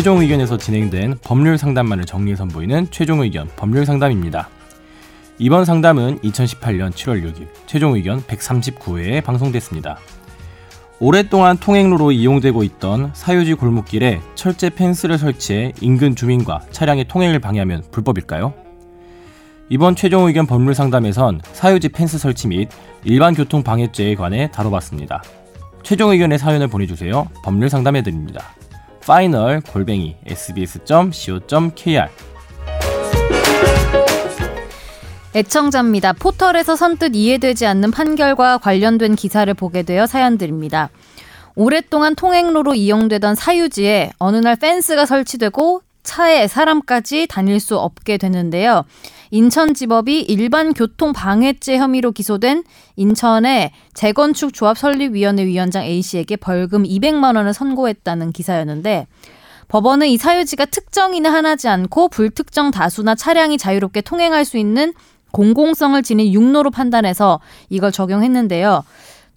최종 의견에서 진행된 법률 상담만을 정리해 선보이는 최종 의견 법률 상담입니다. 이번 상담은 2018년 7월 6일 최종 의견 139회에 방송됐습니다. 오랫동안 통행로로 이용되고 있던 사유지 골목길에 철제 펜스를 설치해 인근 주민과 차량의 통행을 방해하면 불법일까요? 이번 최종 의견 법률 상담에선 사유지 펜스 설치 및 일반 교통 방해죄에 관해 다뤄봤습니다. 최종 의견의 사연을 보내주세요. 법률 상담해드립니다. final 골뱅이 sbs.co.kr 애청자입니다. 포털에서 선뜻 이해되지 않는 판결과 관련된 기사를 보게 되어 사연드립니다. 오랫동안 통행로로 이용되던 사유지에 어느 날 펜스가 설치되고 차에 사람까지 다닐 수 없게 되는데요. 인천지법이 일반 교통 방해죄 혐의로 기소된 인천의 재건축 조합 설립위원회 위원장 A씨에게 벌금 200만 원을 선고했다는 기사였는데 법원은 이 사유지가 특정인을 하나지 않고 불특정 다수나 차량이 자유롭게 통행할 수 있는 공공성을 지닌 육로로 판단해서 이걸 적용했는데요.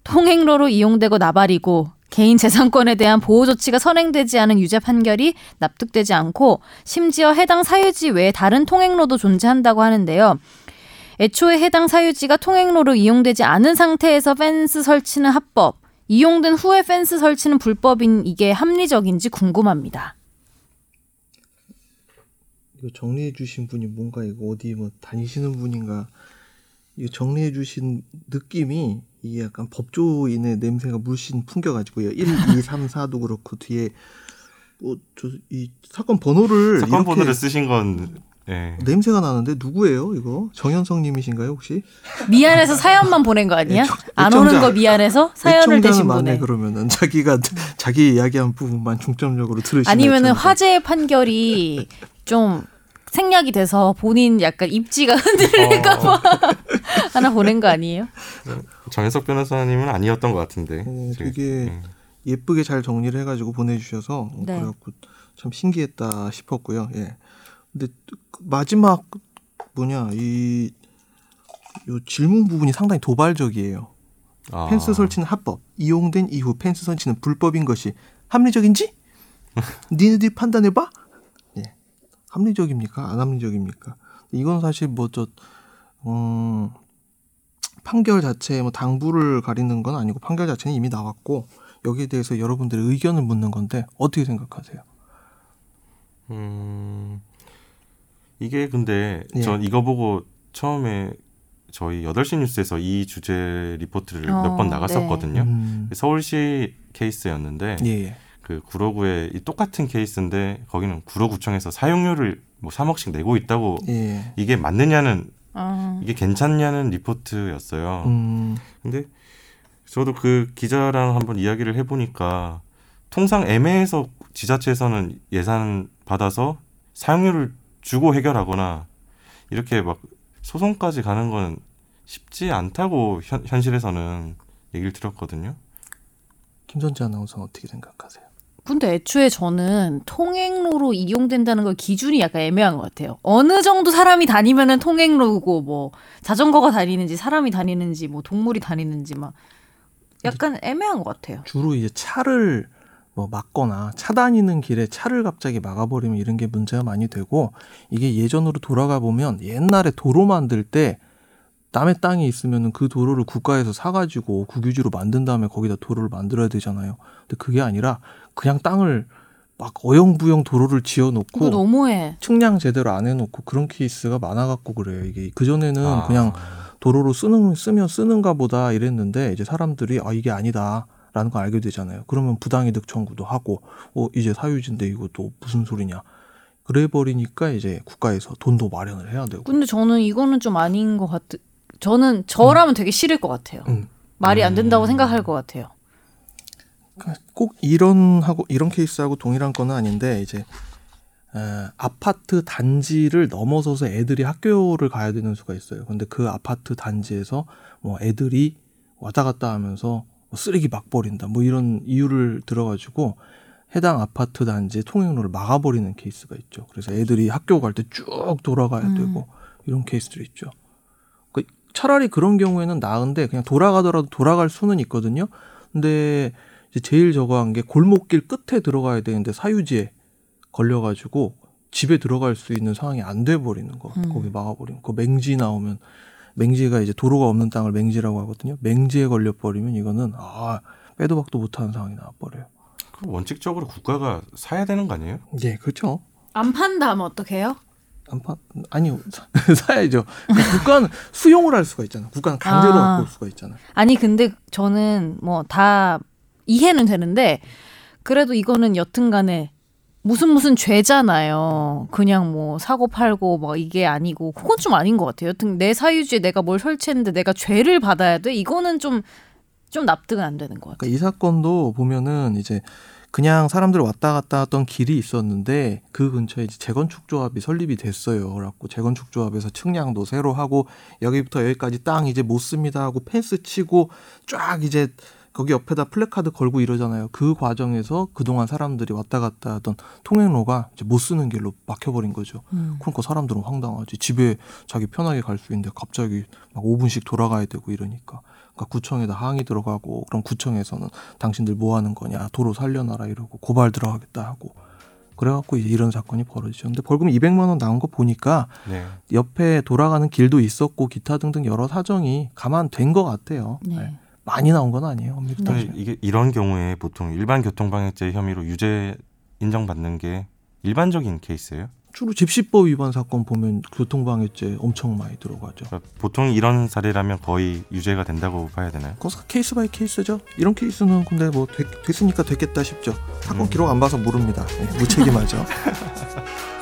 통행로로 이용되고 나발이고 개인 재산권에 대한 보호 조치가 선행되지 않은 유죄 판결이 납득되지 않고 심지어 해당 사유지 외에 다른 통행로도 존재한다고 하는데요. 애초에 해당 사유지가 통행로로 이용되지 않은 상태에서 펜스 설치는 합법, 이용된 후에 펜스 설치는 불법인 이게 합리적인지 궁금합니다. 이거 정리해 주신 분이 뭔가 이거 어디 뭐 다니시는 분인가 이거 정리해 주신 느낌이 이게 약간 법조인의 냄새가 물씬 풍겨가지고요. 1, 2, 3, 4도 그렇고 뒤에 뭐저이 사건 번호를 사건 이렇게 번호를 쓰신 건 예. 냄새가 나는데 누구예요 이거 정현성님이신가요 혹시? 미안해서 사연만 보낸 거 아니야? 애청- 안 오는 거 미안해서 사연을 애청자는 대신 맞네 보내. 그러면은 자기가 자기 이야기한 부분만 중점적으로 들으시는 아니면은. 화재 판결이 좀 생략이 돼서 본인 약간 입지가 흔들릴까봐 하나 보낸 거 아니에요? 정혜석 변호사님은 아니었던 것 같은데. 어, 지금, 되게 예. 예쁘게 잘 정리를 해가지고 보내주셔서 네. 그래갖고 참 신기했다 싶었고요. 예. 근데 그 마지막 뭐냐 이 요 질문 부분이 상당히 도발적이에요. 아, 펜스 설치는 합법, 이용된 이후 펜스 설치는 불법인 것이 합리적인지? 니네들이 판단해봐. 예. 합리적입니까? 안 합리적입니까? 이건 사실 뭐저 음, 판결 자체에 뭐 당부를 가리는 건 아니고 판결 자체는 이미 나왔고 여기에 대해서 여러분들의 의견을 묻는 건데 어떻게 생각하세요? 음, 이게 근데 예. 전 이거 보고 처음에 저희 8시 뉴스에서 이 주제 리포트를 어, 몇번 나갔었거든요. 음, 서울시 케이스였는데 예, 예. 그 구로구의 이 똑같은 케이스인데 거기는 구로구청에서 사용료를 뭐 3억씩 내고 있다고 예. 이게 맞느냐는 아, 이게 괜찮냐는 리포트였어요. 음, 근데 저도 그 기자랑 한번 이야기를 해보니까 통상 애매해서 지자체에서는 예산 받아서 사용료를 주고 해결하거나 이렇게 막 소송까지 가는 건 쉽지 않다고 현, 현실에서는 얘기를 들었거든요. 김선재 아나운서는 어떻게 생각하세요? 근데 애초에 저는 통행로로 이용된다는 걸 기준이 약간 애매한 것 같아요. 어느 정도 사람이 다니면은 통행로고 뭐 자전거가 다니는지 사람이 다니는지 뭐 동물이 다니는지 막 약간 애매한 것 같아요. 주로 이제 차를 뭐 막거나 차 다니는 길에 차를 갑자기 막아버리면 이런 게 문제가 많이 되고 이게 예전으로 돌아가 보면 옛날에 도로 만들 때 남의 땅이 있으면은 그 도로를 국가에서 사가지고 국유지로 만든 다음에 거기다 도로를 만들어야 되잖아요. 근데 그게 아니라 그냥 땅을 막 어영부영 도로를 지어놓고 너무해. 측량 제대로 안 해놓고 그런 케이스가 많아갖고 그래요. 이게 그 전에는 아, 그냥 도로로 쓰는 쓰면 쓰는가 보다 이랬는데 이제 사람들이 아 이게 아니다 라는 걸 알게 되잖아요. 그러면 부당이득 청구도 하고 어 이제 사유지인데 이거 또 무슨 소리냐. 그래 버리니까 이제 국가에서 돈도 마련을 해야 되고. 근데 저는 이거는 좀 아닌 것 같. 저는 저라면 되게 싫을 것 같아요. 음. 말이 안 된다고 생각할 것 같아요. 그러니까 꼭 이런 하고 이런 케이스하고 동일한 건 아닌데 이제 에, 아파트 단지를 넘어서서 애들이 학교를 가야 되는 수가 있어요. 근데 그 아파트 단지에서 뭐 애들이 왔다 갔다 하면서 뭐 쓰레기 막 버린다. 뭐 이런 이유를 들어가지고 해당 아파트 단지의 통행로를 막아버리는 케이스가 있죠. 그래서 애들이 학교 갈 때 쭉 돌아가야 음. 되고 이런 케이스들이 있죠. 그 차라리 그런 경우에는 나은데 그냥 돌아가더라도 돌아갈 수는 있거든요. 근데 이제 제일 저거 한 게 골목길 끝에 들어가야 되는데 사유지에 걸려가지고 집에 들어갈 수 있는 상황이 안 돼 버리는 거 음. 거기 막아버리면 그 맹지 나오면 맹지가 이제 도로가 없는 땅을 맹지라고 하거든요 맹지에 걸려 버리면 이거는 아 빼도 박도 못하는 상황이 나와버려요 그럼 원칙적으로 국가가 사야 되는 거 아니에요? 예 그렇죠 안 판다 하면 어떡해요? 안 파 아니요 사- 사야죠 그러니까 국가는 수용을 할 수가 있잖아 국가는 강제로 아. 올 수가 있잖아 아니 근데 저는 뭐 다 이해는 되는데 그래도 이거는 여튼간에 무슨 무슨 죄잖아요. 그냥 뭐 사고 팔고 뭐 이게 아니고 그건 좀 아닌 것 같아요. 여튼 내 사유지에 내가 뭘 설치했는데 내가 죄를 받아야 돼? 이거는 좀 좀 납득은 안 되는 것 같아요. 그러니까 이 사건도 보면은 이제 그냥 사람들 왔다 갔다 했던 길이 있었는데 그 근처에 재건축 조합이 설립이 됐어요. 그래갖고 재건축 조합에서 측량도 새로 하고 여기부터 여기까지 땅 이제 못 씁니다 하고 펜스 치고 쫙 이제 거기 옆에다 플래카드 걸고 이러잖아요. 그 과정에서 그동안 사람들이 왔다 갔다 하던 통행로가 이제 못 쓰는 길로 막혀버린 거죠. 음. 그러니까 사람들은 황당하지. 집에 자기 편하게 갈 수 있는데 갑자기 막 5분씩 돌아가야 되고 이러니까. 그러니까 구청에다 항의 들어가고 그럼 구청에서는 당신들 뭐 하는 거냐 도로 살려놔라 이러고 고발 들어가겠다 하고 그래갖고 이제 이런 사건이 벌어지죠. 근데 벌금 200만 원 나온 거 보니까 네. 옆에 돌아가는 길도 있었고 기타 등등 여러 사정이 감안된 것 같아요. 네. 네. 많이 나온 건 아니에요. 근데. 이게 이런 경우에 보통 일반 교통방해죄 혐의로 유죄 인정받는 게 일반적인 케이스예요. 주로 집시법 위반 사건 보면 교통방해죄 엄청 많이 들어가죠. 그러니까 보통 이런 사례라면 거의 유죄가 된다고 봐야 되나요? 그거 case by case죠. 이런 케이스는 근데 뭐 됐, 됐으니까 됐겠다 싶죠. 사건 음. 기록 안 봐서 모릅니다. 네, 무책임하죠.